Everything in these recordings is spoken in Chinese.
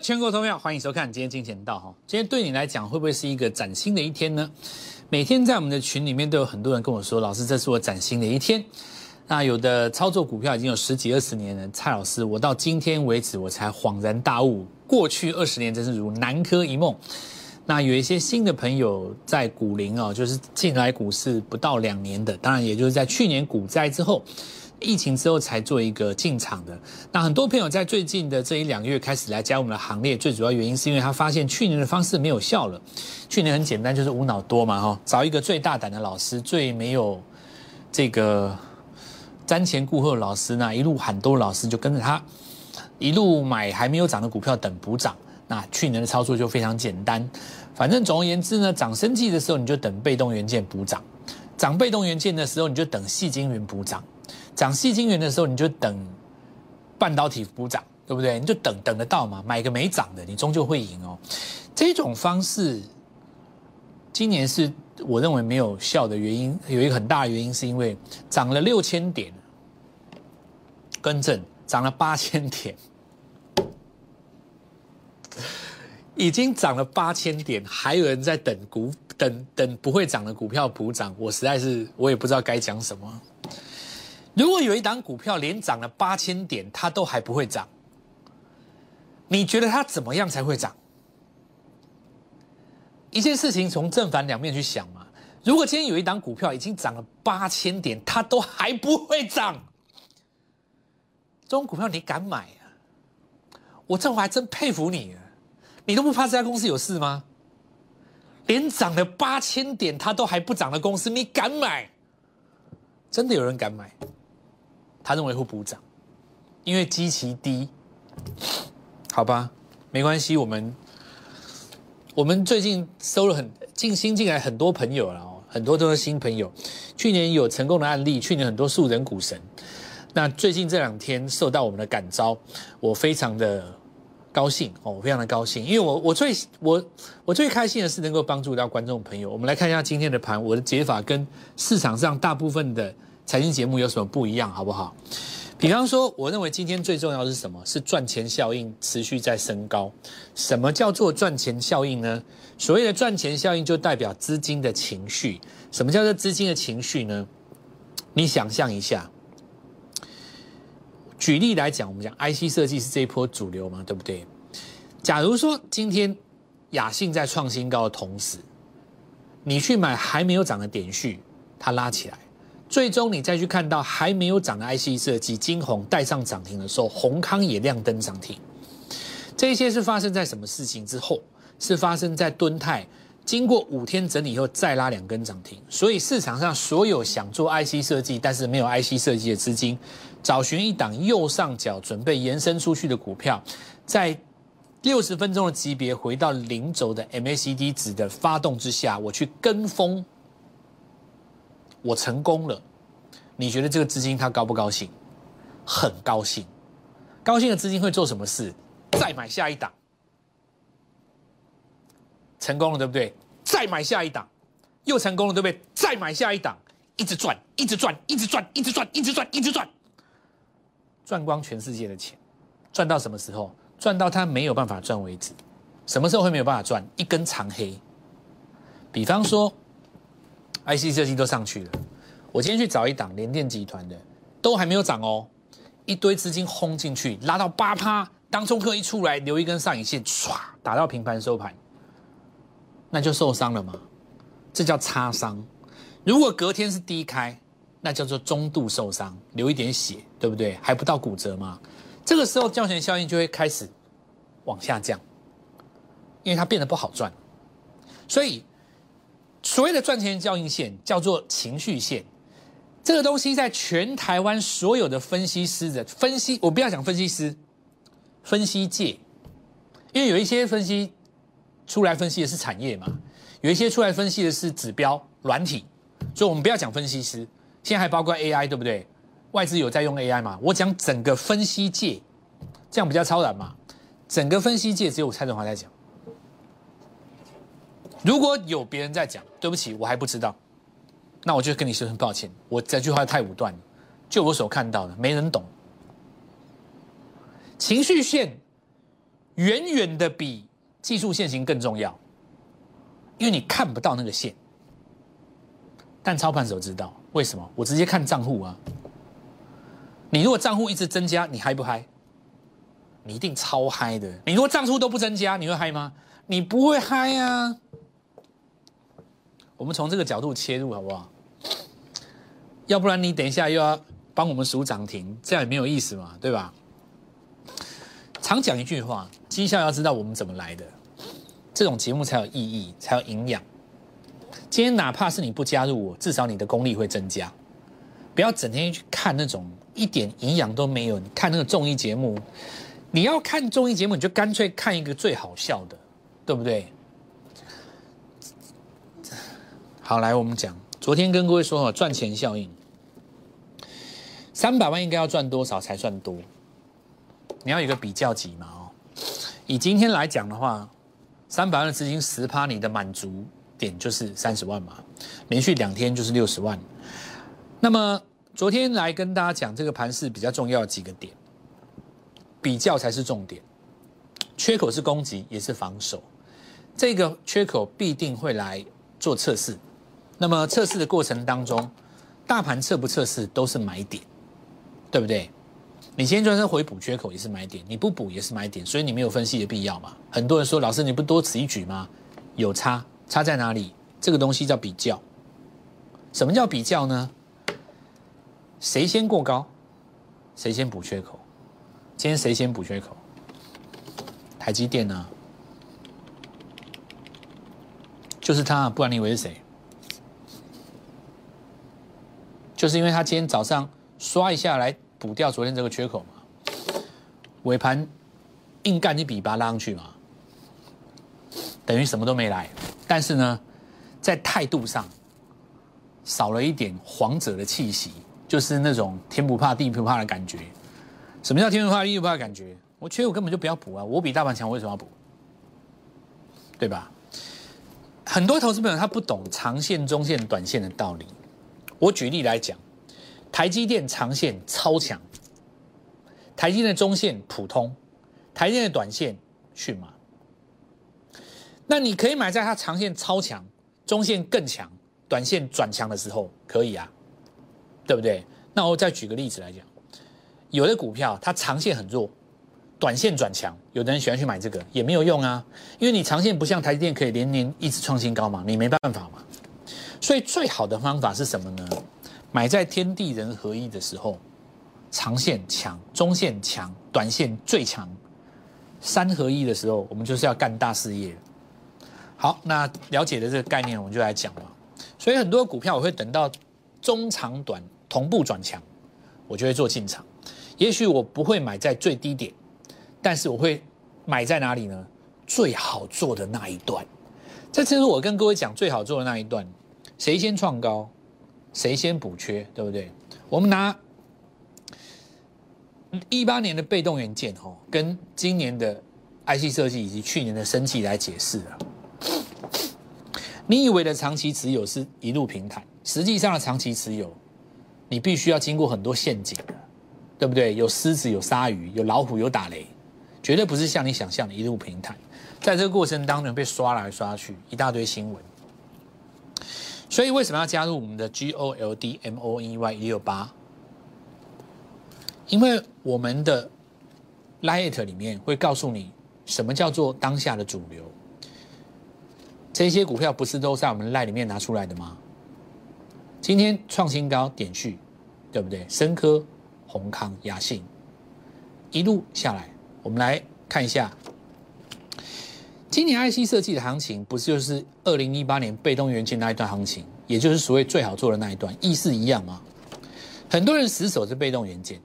全国投票，欢迎收看今天金钱道哈。今天对你来讲会不会是一个崭新的一天呢？每天在我们的群里面都有很多人跟我说，老师，这是我崭新的一天。那有的操作股票已经有十几二十年了，蔡老师，我到今天为止我才恍然大悟，过去二十年真是如南柯一梦。那有一些新的朋友在股龄哦，就是进来股市不到两年的，当然也就是在去年股灾之后。疫情之后才做一个进场的，那很多朋友在最近的这一两个月开始来加入我们的行列，最主要原因是因为他发现去年的方式没有效了。去年很简单，就是无脑多嘛，哈，找一个最大胆的老师，最没有这个瞻前顾后的老师呢，一路喊多老师就跟着他，一路买还没有涨的股票等补涨。那去年的操作就非常简单，反正总而言之呢，涨升绩的时候你就等被动元件补涨，涨被动元件的时候你就等细晶圆补涨。涨细晶圆的时候，你就等半导体补涨，对不对？你就等等得到嘛，买个没涨的，你终究会赢哦。这种方式，今年是我认为没有效的原因，有一个很大的原因是因为涨了六千点，更正，涨了八千点，已经涨了八千点，还有人在等股等等不会涨的股票补涨，我实在是我也不知道该讲什么。如果有一档股票连涨了八千点，它都还不会涨，你觉得它怎么样才会涨？一件事情从正反两面去想嘛。如果今天有一档股票已经涨了八千点，它都还不会涨，这种股票你敢买啊？我这我还真佩服你，你都不怕这家公司有事吗？连涨了八千点它都还不涨的公司，你敢买？真的有人敢买？他认为会补涨，因为基期低，好吧，没关系。我们我们最近收了很进新进来很多朋友了哦，很多都是新朋友。去年有成功的案例，去年很多素人股神。那最近这两天受到我们的感召，我非常的高兴哦，我非常的高兴，因为我我最我我最开心的是能够帮助到观众朋友。我们来看一下今天的盘，我的解法跟市场上大部分的。财经节目有什么不一样，好不好？比方说，我认为今天最重要的是什么？是赚钱效应持续在升高。什么叫做赚钱效应呢？所谓的赚钱效应，就代表资金的情绪。什么叫做资金的情绪呢？你想象一下，举例来讲，我们讲 IC 设计是这一波主流嘛，对不对？假如说今天雅信在创新高的同时，你去买还没有涨的点序，它拉起来。最终你再去看到还没有涨的 IC 设计，金红带上涨停的时候，宏康也亮灯涨停。这些是发生在什么事情之后？是发生在敦泰经过五天整理以后再拉两根涨停。所以市场上所有想做 IC 设计但是没有 IC 设计的资金，找寻一档右上角准备延伸出去的股票，在六十分钟的级别回到零轴的 MACD 值的发动之下，我去跟风。我成功了，你觉得这个资金他高不高兴？很高兴，高兴的资金会做什么事？再买下一档，成功了对不对？再买下一档，又成功了对不对？再买下一档，一直赚，一直赚，一直赚，一直赚，一直赚，一直赚，赚光全世界的钱，赚到什么时候？赚到他没有办法赚为止。什么时候会没有办法赚？一根长黑，比方说。IC 设计都上去了，我今天去找一档联电集团的，都还没有涨哦，一堆资金轰进去，拉到八趴，当中客一出来留一根上影线，唰打到平盘收盘，那就受伤了嘛，这叫擦伤。如果隔天是低开，那叫做中度受伤，流一点血，对不对？还不到骨折吗？这个时候教权效应就会开始往下降，因为它变得不好赚，所以。所谓的赚钱交易线叫做情绪线，这个东西在全台湾所有的分析师的分析，我不要讲分析师，分析界，因为有一些分析出来分析的是产业嘛，有一些出来分析的是指标软体，所以我们不要讲分析师，现在还包括 AI 对不对？外资有在用 AI 嘛？我讲整个分析界，这样比较超然嘛？整个分析界只有蔡振华在讲。如果有别人在讲，对不起，我还不知道，那我就跟你说声抱歉。我这句话太武断了，就我所看到的，没人懂。情绪线远远的比技术线型更重要，因为你看不到那个线。但操盘手知道为什么？我直接看账户啊。你如果账户一直增加，你嗨不嗨？你一定超嗨的。你如果账户都不增加，你会嗨吗？你不会嗨啊。我们从这个角度切入好不好？要不然你等一下又要帮我们数涨停，这样也没有意思嘛，对吧？常讲一句话，绩效要知道我们怎么来的，这种节目才有意义，才有营养。今天哪怕是你不加入我，至少你的功力会增加。不要整天去看那种一点营养都没有。你看那个综艺节目，你要看综艺节目，你就干脆看一个最好笑的，对不对？好，来我们讲，昨天跟各位说哈，赚钱效应，三百万应该要赚多少才算多？你要有个比较级嘛哦。以今天来讲的话，三百万的资金十趴，你的满足。点就是三十万嘛，连续两天就是六十万。那么昨天来跟大家讲这个盘势比较重要的几个点，比较才是重点。缺口是攻击也是防守，这个缺口必定会来做测试。那么测试的过程当中，大盘测不测试都是买点，对不对？你今天就算回补缺口也是买点，你不补也是买点，所以你没有分析的必要嘛。很多人说老师你不多此一举吗？有差。差在哪里？这个东西叫比较。什么叫比较呢？谁先过高，谁先补缺口。今天谁先补缺口？台积电呢？就是他，不然你以为是谁？就是因为他今天早上刷一下来补掉昨天这个缺口嘛，尾盘硬干一笔把它拉上去嘛，等于什么都没来。但是呢，在态度上少了一点皇者的气息，就是那种天不怕地不怕的感觉。什么叫天不怕地不怕的感觉？我缺口根本就不要补啊！我比大盘强，我为什么要补？对吧？很多投资朋友他不懂长线、中线、短线的道理。我举例来讲，台积电长线超强，台积电的中线普通，台积电的短线驯马。那你可以买在它长线超强、中线更强、短线转强的时候，可以啊，对不对？那我再举个例子来讲，有的股票它长线很弱，短线转强，有的人喜欢去买这个也没有用啊，因为你长线不像台积电可以连年一直创新高嘛，你没办法嘛。所以最好的方法是什么呢？买在天地人合一的时候，长线强、中线强、短线最强，三合一的时候，我们就是要干大事业。好，那了解的这个概念，我们就来讲嘛。所以很多股票我会等到中长短同步转强，我就会做进场。也许我不会买在最低点，但是我会买在哪里呢？最好做的那一段。这次我跟各位讲最好做的那一段，谁先创高，谁先补缺，对不对？我们拿一八年的被动元件哈，跟今年的 IC 设计以及去年的升绩来解释啊。你以为的长期持有是一路平坦，实际上的长期持有，你必须要经过很多陷阱的，对不对？有狮子，有鲨鱼，有老虎，有打雷，绝对不是像你想象的一路平坦。在这个过程当中被刷来刷去，一大堆新闻。所以为什么要加入我们的 G O L D M O E Y 一六八？因为我们的 Light 里面会告诉你什么叫做当下的主流。这些股票不是都在我们 Light 里面拿出来的吗？今天创新高点序，对不对？深科、宏康、雅信一路下来，我们来看一下，今年 IC 设计的行情，不是就是二零一八年被动元件那一段行情，也就是所谓最好做的那一段，意思一样吗？很多人死守着被动元件，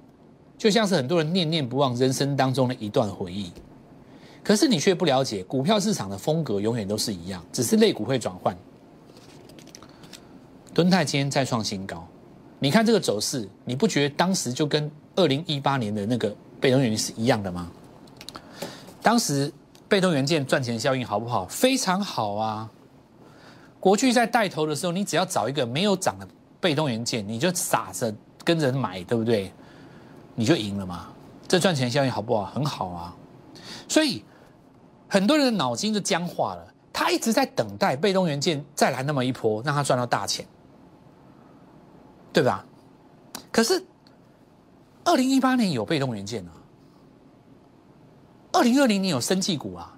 就像是很多人念念不忘人生当中的一段回忆。可是你却不了解股票市场的风格，永远都是一样，只是类股会转换。敦泰今天再创新高，你看这个走势，你不觉得当时就跟二零一八年的那个被动元件是一样的吗？当时被动元件赚钱效应好不好？非常好啊！国巨在带头的时候，你只要找一个没有涨的被动元件，你就傻着跟着买，对不对？你就赢了嘛！这赚钱效应好不好？很好啊！所以。很多人的脑筋就僵化了，他一直在等待被动元件再来那么一波，让他赚到大钱，对吧？可是，二零一八年有被动元件啊，二零二零年有生技股啊，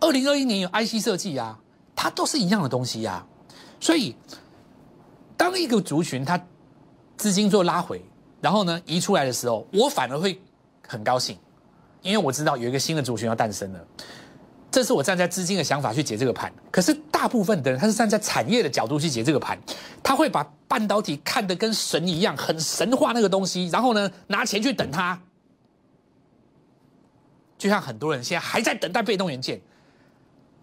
二零二一年有 IC 设计啊，它都是一样的东西呀。所以，当一个族群它资金做拉回，然后呢移出来的时候，我反而会很高兴。因为我知道有一个新的族群要诞生了，这是我站在资金的想法去解这个盘。可是大部分的人他是站在产业的角度去解这个盘，他会把半导体看得跟神一样，很神话那个东西，然后呢拿钱去等它。就像很多人现在还在等待被动元件，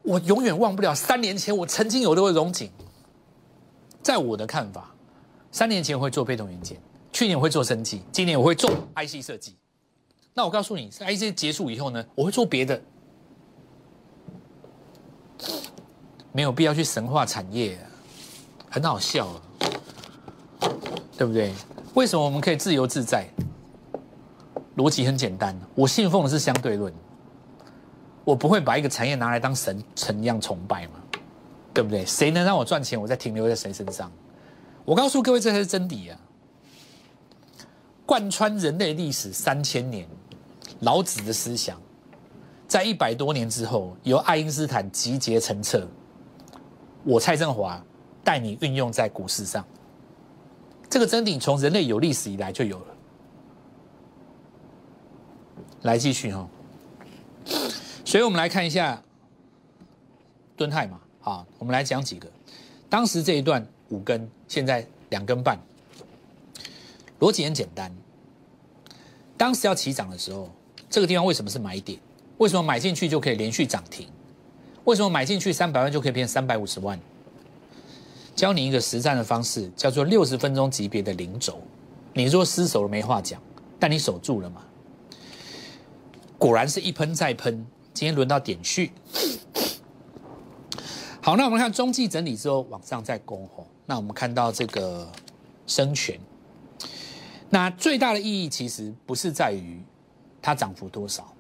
我永远忘不了三年前我曾经有那个荣景。在我的看法，三年前会做被动元件，去年我会做升级，今年我会做 IC 设计。那我告诉你，IC 结束以后呢，我会做别的，没有必要去神话产业，很好笑啊，对不对？为什么我们可以自由自在？逻辑很简单，我信奉的是相对论，我不会把一个产业拿来当神神一样崇拜嘛，对不对？谁能让我赚钱，我再停留在谁身上？我告诉各位，这才是真理啊！贯穿人类历史三千年。老子的思想，在一百多年之后，由爱因斯坦集结成册。我蔡振华带你运用在股市上。这个真理从人类有历史以来就有了。来继续哈，所以我们来看一下敦泰嘛，好，我们来讲几个。当时这一段五根，现在两根半，逻辑很简单。当时要起涨的时候。这个地方为什么是买点？为什么买进去就可以连续涨停？为什么买进去三百万就可以变三百五十万？教你一个实战的方式，叫做六十分钟级别的零轴。你若失手了没话讲，但你守住了嘛？果然是一喷再喷。今天轮到点序。好，那我们看中继整理之后往上再攻吼。那我们看到这个生权，那最大的意义其实不是在于。它涨幅多少，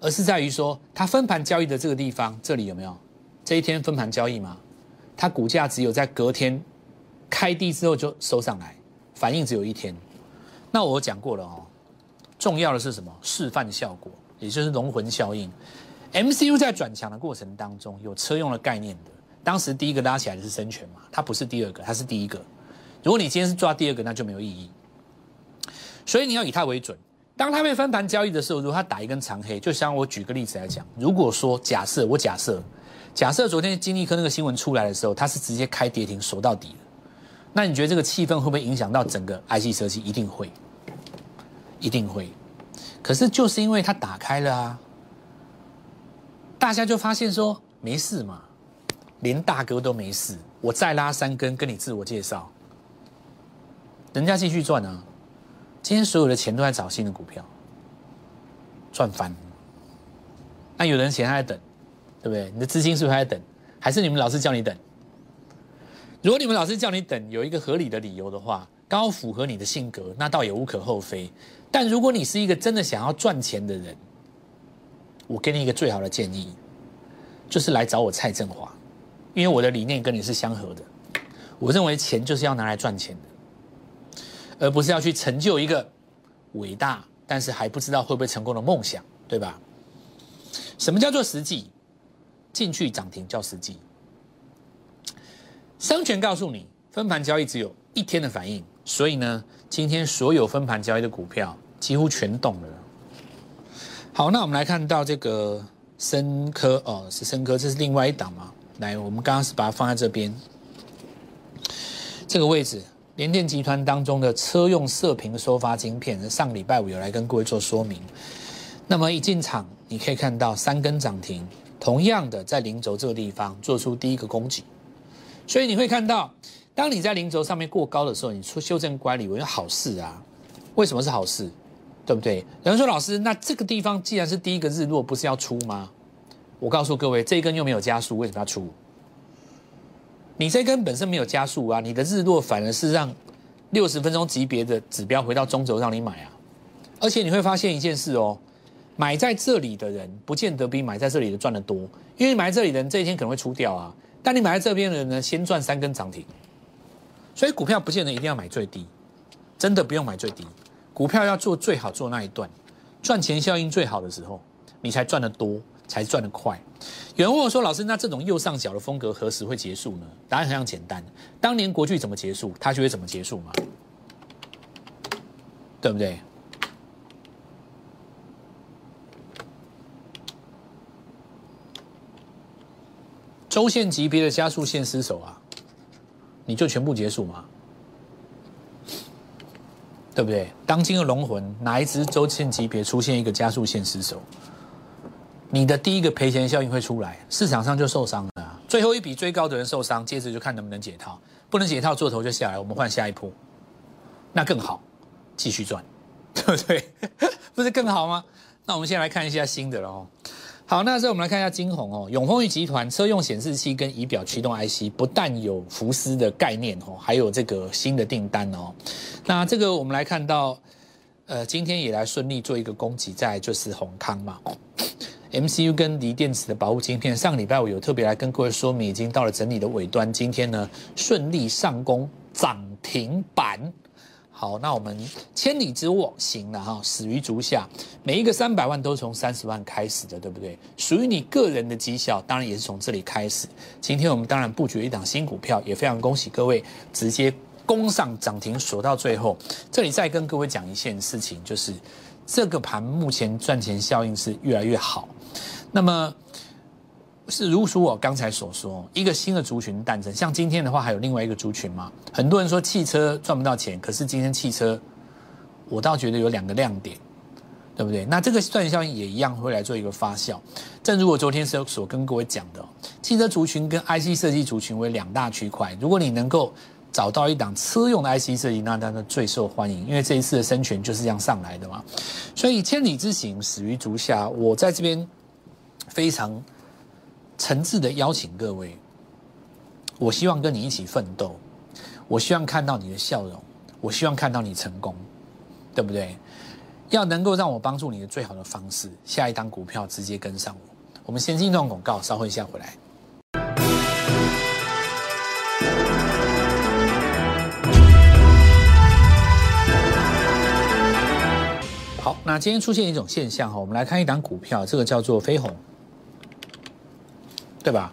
而是在于说它分盘交易的这个地方，这里有没有这一天分盘交易吗？它股价只有在隔天开低之后就收上来，反应只有一天。那我讲过了哦，重要的是什么？示范效果，也就是龙魂效应。MCU 在转强的过程当中有车用的概念的，当时第一个拉起来的是深全嘛，它不是第二个，它是第一个。如果你今天是抓第二个，那就没有意义。所以你要以它为准。当它被分盘交易的时候，如果它打一根长黑，就像我举个例子来讲，如果说假设我假设，假设昨天金立科那个新闻出来的时候，它是直接开跌停守到底的，那你觉得这个气氛会不会影响到整个 IC 设计？一定会，一定会。可是就是因为它打开了啊，大家就发现说没事嘛，连大哥都没事，我再拉三根跟你自我介绍，人家继续赚啊。今天所有的钱都在找新的股票，赚翻。那有人钱还在等，对不对？你的资金是不是还在等？还是你们老师叫你等？如果你们老师叫你等，有一个合理的理由的话，刚好符合你的性格，那倒也无可厚非。但如果你是一个真的想要赚钱的人，我给你一个最好的建议，就是来找我蔡振华，因为我的理念跟你是相合的。我认为钱就是要拿来赚钱的。而不是要去成就一个伟大但是还不知道会不会成功的梦想，对吧？什么叫做实际？进去涨停叫实际。商权告诉你，分盘交易只有一天的反应，所以呢，今天所有分盘交易的股票几乎全动了。好，那我们来看到这个深科哦，是深科，这是另外一档嘛？来，我们刚刚是把它放在这边这个位置。联电集团当中的车用射频收发晶片，上礼拜五有来跟各位做说明。那么一进场，你可以看到三根涨停，同样的在零轴这个地方做出第一个攻击。所以你会看到，当你在零轴上面过高的时候，你出修正乖离，我觉得好事啊。为什么是好事？对不对？有人说老师，那这个地方既然是第一个日落，不是要出吗？我告诉各位，这一根又没有加速，为什么要出？你这根本身没有加速啊，你的日落反而是让六十分钟级别的指标回到中轴让你买啊，而且你会发现一件事哦，买在这里的人，不见得比买在这里的赚的多，因为买在这里的人这一天可能会出掉啊。但你买在这边的人呢，先赚三根涨停，所以股票不见得一定要买最低，真的不用买最低，股票要做最好做那一段，赚钱效应最好的时候，你才赚得多，才赚得快。有人问我说：“老师，那这种右上角的风格何时会结束呢？”答案非常简单，当年国剧怎么结束，它就会怎么结束嘛，对不对？周线级别的加速线失守啊，你就全部结束嘛，对不对？当今的龙魂哪一只周线级别出现一个加速线失守，你的第一个赔钱效应会出来，市场上就受伤了。最后一笔追高的人受伤，接着就看能不能解套，不能解套做头就下来，我们换下一波，那更好，继续赚，对不对？不是更好吗？那我们先来看一下新的了哦。好，那时候我们来看一下金鸿哦，永丰裕集团车用显示器跟仪表驱动 IC 不但有福斯的概念哦，还有这个新的订单哦。那这个我们来看到，呃，今天也来顺利做一个攻击，在就是宏康嘛，MCU 跟锂电池的保护晶片，上礼拜我有特别来跟各位说明，已经到了整理的尾端，今天呢顺利上攻涨停板。好，那我们千里之沃行了哈，始于足下。每一个三百万都是从三十万开始的，对不对？属于你个人的绩效，当然也是从这里开始。今天我们当然布局一档新股票，也非常恭喜各位直接攻上涨停，锁到最后。这里再跟各位讲一件事情，就是这个盘目前赚钱效应是越来越好。那么。是如如我刚才所说，一个新的族群诞生。像今天的话，还有另外一个族群嘛？很多人说汽车赚不到钱，可是今天汽车，我倒觉得有两个亮点，对不对？那这个赚效应也一样会来做一个发酵。正如我昨天所所跟各位讲的，汽车族群跟 IC 设计族群为两大区块。如果你能够找到一档车用的 IC 设计，那当然最受欢迎，因为这一次的生权就是这样上来的嘛。所以千里之行，始于足下。我在这边非常。诚挚的邀请各位，我希望跟你一起奋斗，我希望看到你的笑容，我希望看到你成功，对不对？要能够让我帮助你的最好的方式，下一档股票直接跟上我。我们先进一段广告，稍后一下回来。好，那今天出现一种现象哈，我们来看一档股票，这个叫做飞鸿。对吧？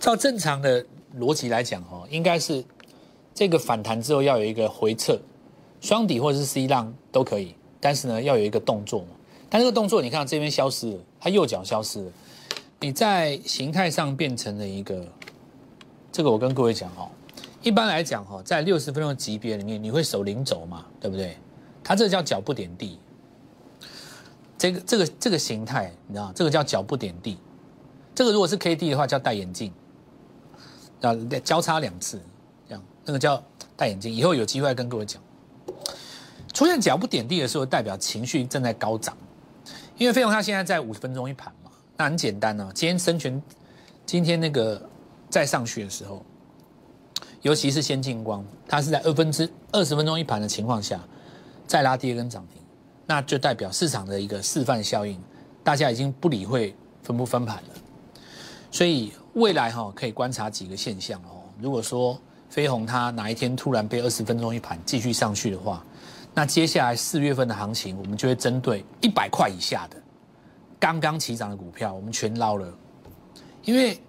照正常的逻辑来讲，哦，应该是这个反弹之后要有一个回撤，双底或者是 C 浪都可以，但是呢要有一个动作嘛。但这个动作你看这边消失了，它右脚消失了，你在形态上变成了一个，这个我跟各位讲哦，一般来讲哈，在六十分钟级别里面，你会守零轴嘛，对不对？它这叫脚不点地，这个这个这个形态，你知道，这个叫脚不点地。这个如果是 K D 的话，叫戴眼镜，要交叉两次，这样那个叫戴眼镜。以后有机会跟各位讲，出现脚不点地的时候，代表情绪正在高涨。因为费用它现在在五十分钟一盘嘛，那很简单呢。今天生权，今天那个再上去的时候，尤其是先进光，它是在二分之二十分钟一盘的情况下，再拉第二根涨停，那就代表市场的一个示范效应，大家已经不理会分不分盘了。所以未来哈可以观察几个现象哦。如果说飞鸿它哪一天突然被二十分钟一盘继续上去的话，那接下来四月份的行情，我们就会针对一百块以下的刚刚起涨的股票，我们全捞了。因为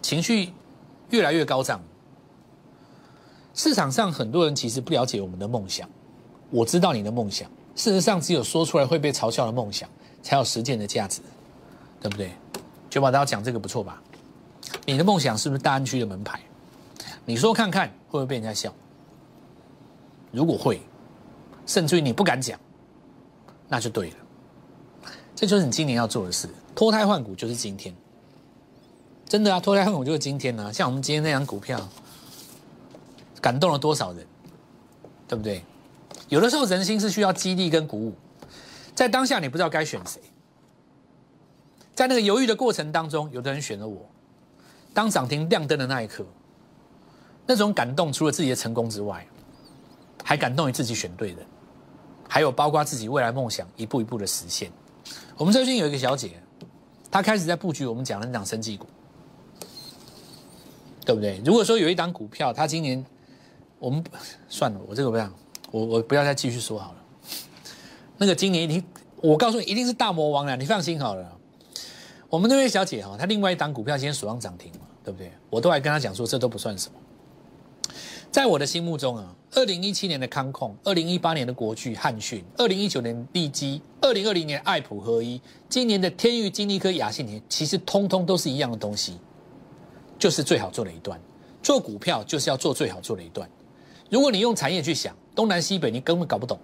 情绪越来越高涨，市场上很多人其实不了解我们的梦想。我知道你的梦想，事实上只有说出来会被嘲笑的梦想，才有实践的价值，对不对？九宝大家讲这个不错吧？你的梦想是不是大安区的门牌？你说看看会不会被人家笑？如果会，甚至于你不敢讲，那就对了。这就是你今年要做的事。脱胎换骨就是今天，真的啊！脱胎换骨就是今天呢。像我们今天那张股票，感动了多少人，对不对？有的时候人心是需要激励跟鼓舞，在当下你不知道该选谁。在那个犹豫的过程当中，有的人选了我。当涨停亮灯的那一刻，那种感动，除了自己的成功之外，还感动于自己选对人，还有包括自己未来梦想一步一步的实现。我们最近有一个小姐，她开始在布局我们讲的那档生技股，对不对？如果说有一档股票，她今年我们算了，我这个不要，我我不要再继续说好了。那个今年一定，我告诉你，一定是大魔王了，你放心好了。我们那位小姐哈，她另外一档股票今天锁上涨停，对不对？我都还跟他讲说，这都不算什么。在我的心目中啊，二零一七年的康控，二零一八年的国巨汉讯，二零一九年利基，二零二零年爱普合一，今年的天域金立科雅信田，其实通通都是一样的东西，就是最好做的一段。做股票就是要做最好做的一段。如果你用产业去想，东南西北你根本搞不懂。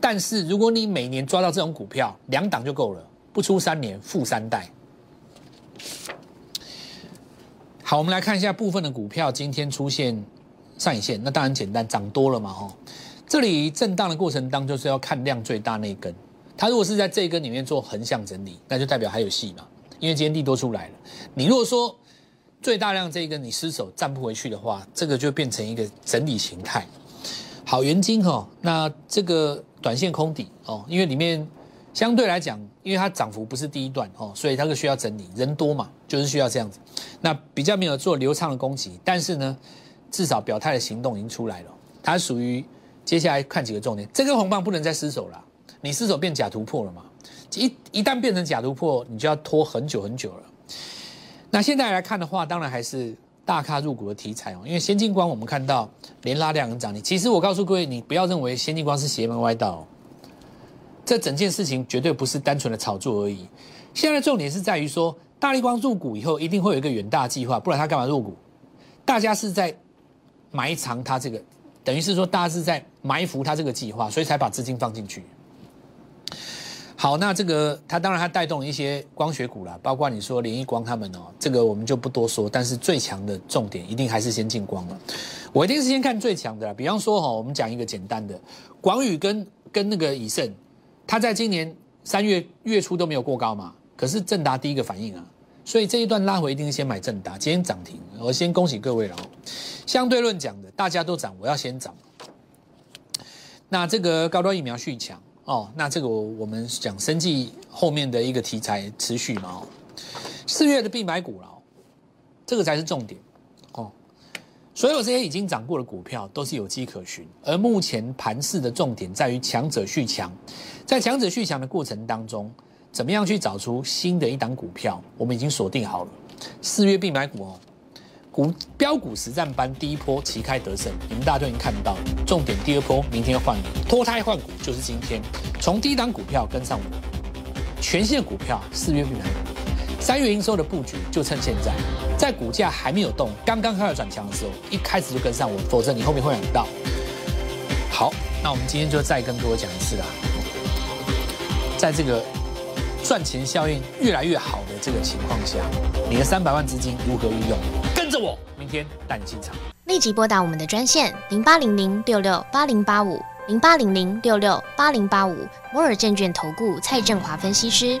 但是如果你每年抓到这种股票，两档就够了，不出三年富三代。好，我们来看一下部分的股票今天出现。上影线那当然简单，涨多了嘛吼。这里震荡的过程当中是要看量最大那一根，它如果是在这一根里面做横向整理，那就代表还有戏嘛。因为今天地多出来了，你如果说最大量这一根你失手站不回去的话，这个就变成一个整理形态。好，元金哈，那这个短线空底哦，因为里面相对来讲，因为它涨幅不是第一段哦，所以它是需要整理，人多嘛，就是需要这样子。那比较没有做流畅的攻击，但是呢。至少表态的行动已经出来了，它属于接下来看几个重点。这根红棒不能再失手了，你失手变假突破了嘛？一一旦变成假突破，你就要拖很久很久了。那现在来看的话，当然还是大咖入股的题材哦。因为先进光我们看到连拉两根涨停，其实我告诉各位，你不要认为先进光是邪门歪道，这整件事情绝对不是单纯的炒作而已。现在重点是在于说，大力光入股以后一定会有一个远大计划，不然他干嘛入股？大家是在。埋藏它这个，等于是说大家是在埋伏它这个计划，所以才把资金放进去。好，那这个它当然它带动一些光学股啦，包括你说联益光他们哦，这个我们就不多说。但是最强的重点一定还是先进光了。我一定是先看最强的，比方说哈，我们讲一个简单的，广宇跟跟那个以盛，它在今年三月月初都没有过高嘛，可是正达第一个反应啊。所以这一段拉回一定先买正达，今天涨停，我先恭喜各位了。相对论讲的，大家都涨，我要先涨。那这个高端疫苗续强哦，那这个我我们讲生计后面的一个题材持续嘛哦。四月的必买股了，这个才是重点哦。所有这些已经涨过的股票都是有迹可循，而目前盘势的重点在于强者续强，在强者续强的过程当中。怎么样去找出新的一档股票？我们已经锁定好了，四月必买股哦，股标股实战班第一波旗开得胜，你们大家都已经看到了。重点第二波明天换股，脱胎换骨就是今天，从第一档股票跟上我，全线股票四月必买股，三月营收的布局就趁现在，在股价还没有动，刚刚开始转强的时候，一开始就跟上我，否则你后面会买到。好，那我们今天就再跟各位讲一次啦，在这个。赚钱效应越来越好的这个情况下，你的三百万资金如何运用？跟着我，明天带你进场。立即拨打我们的专线零八零零六六八零八五零八零零六六八零八五摩尔证券投顾蔡振华分析师。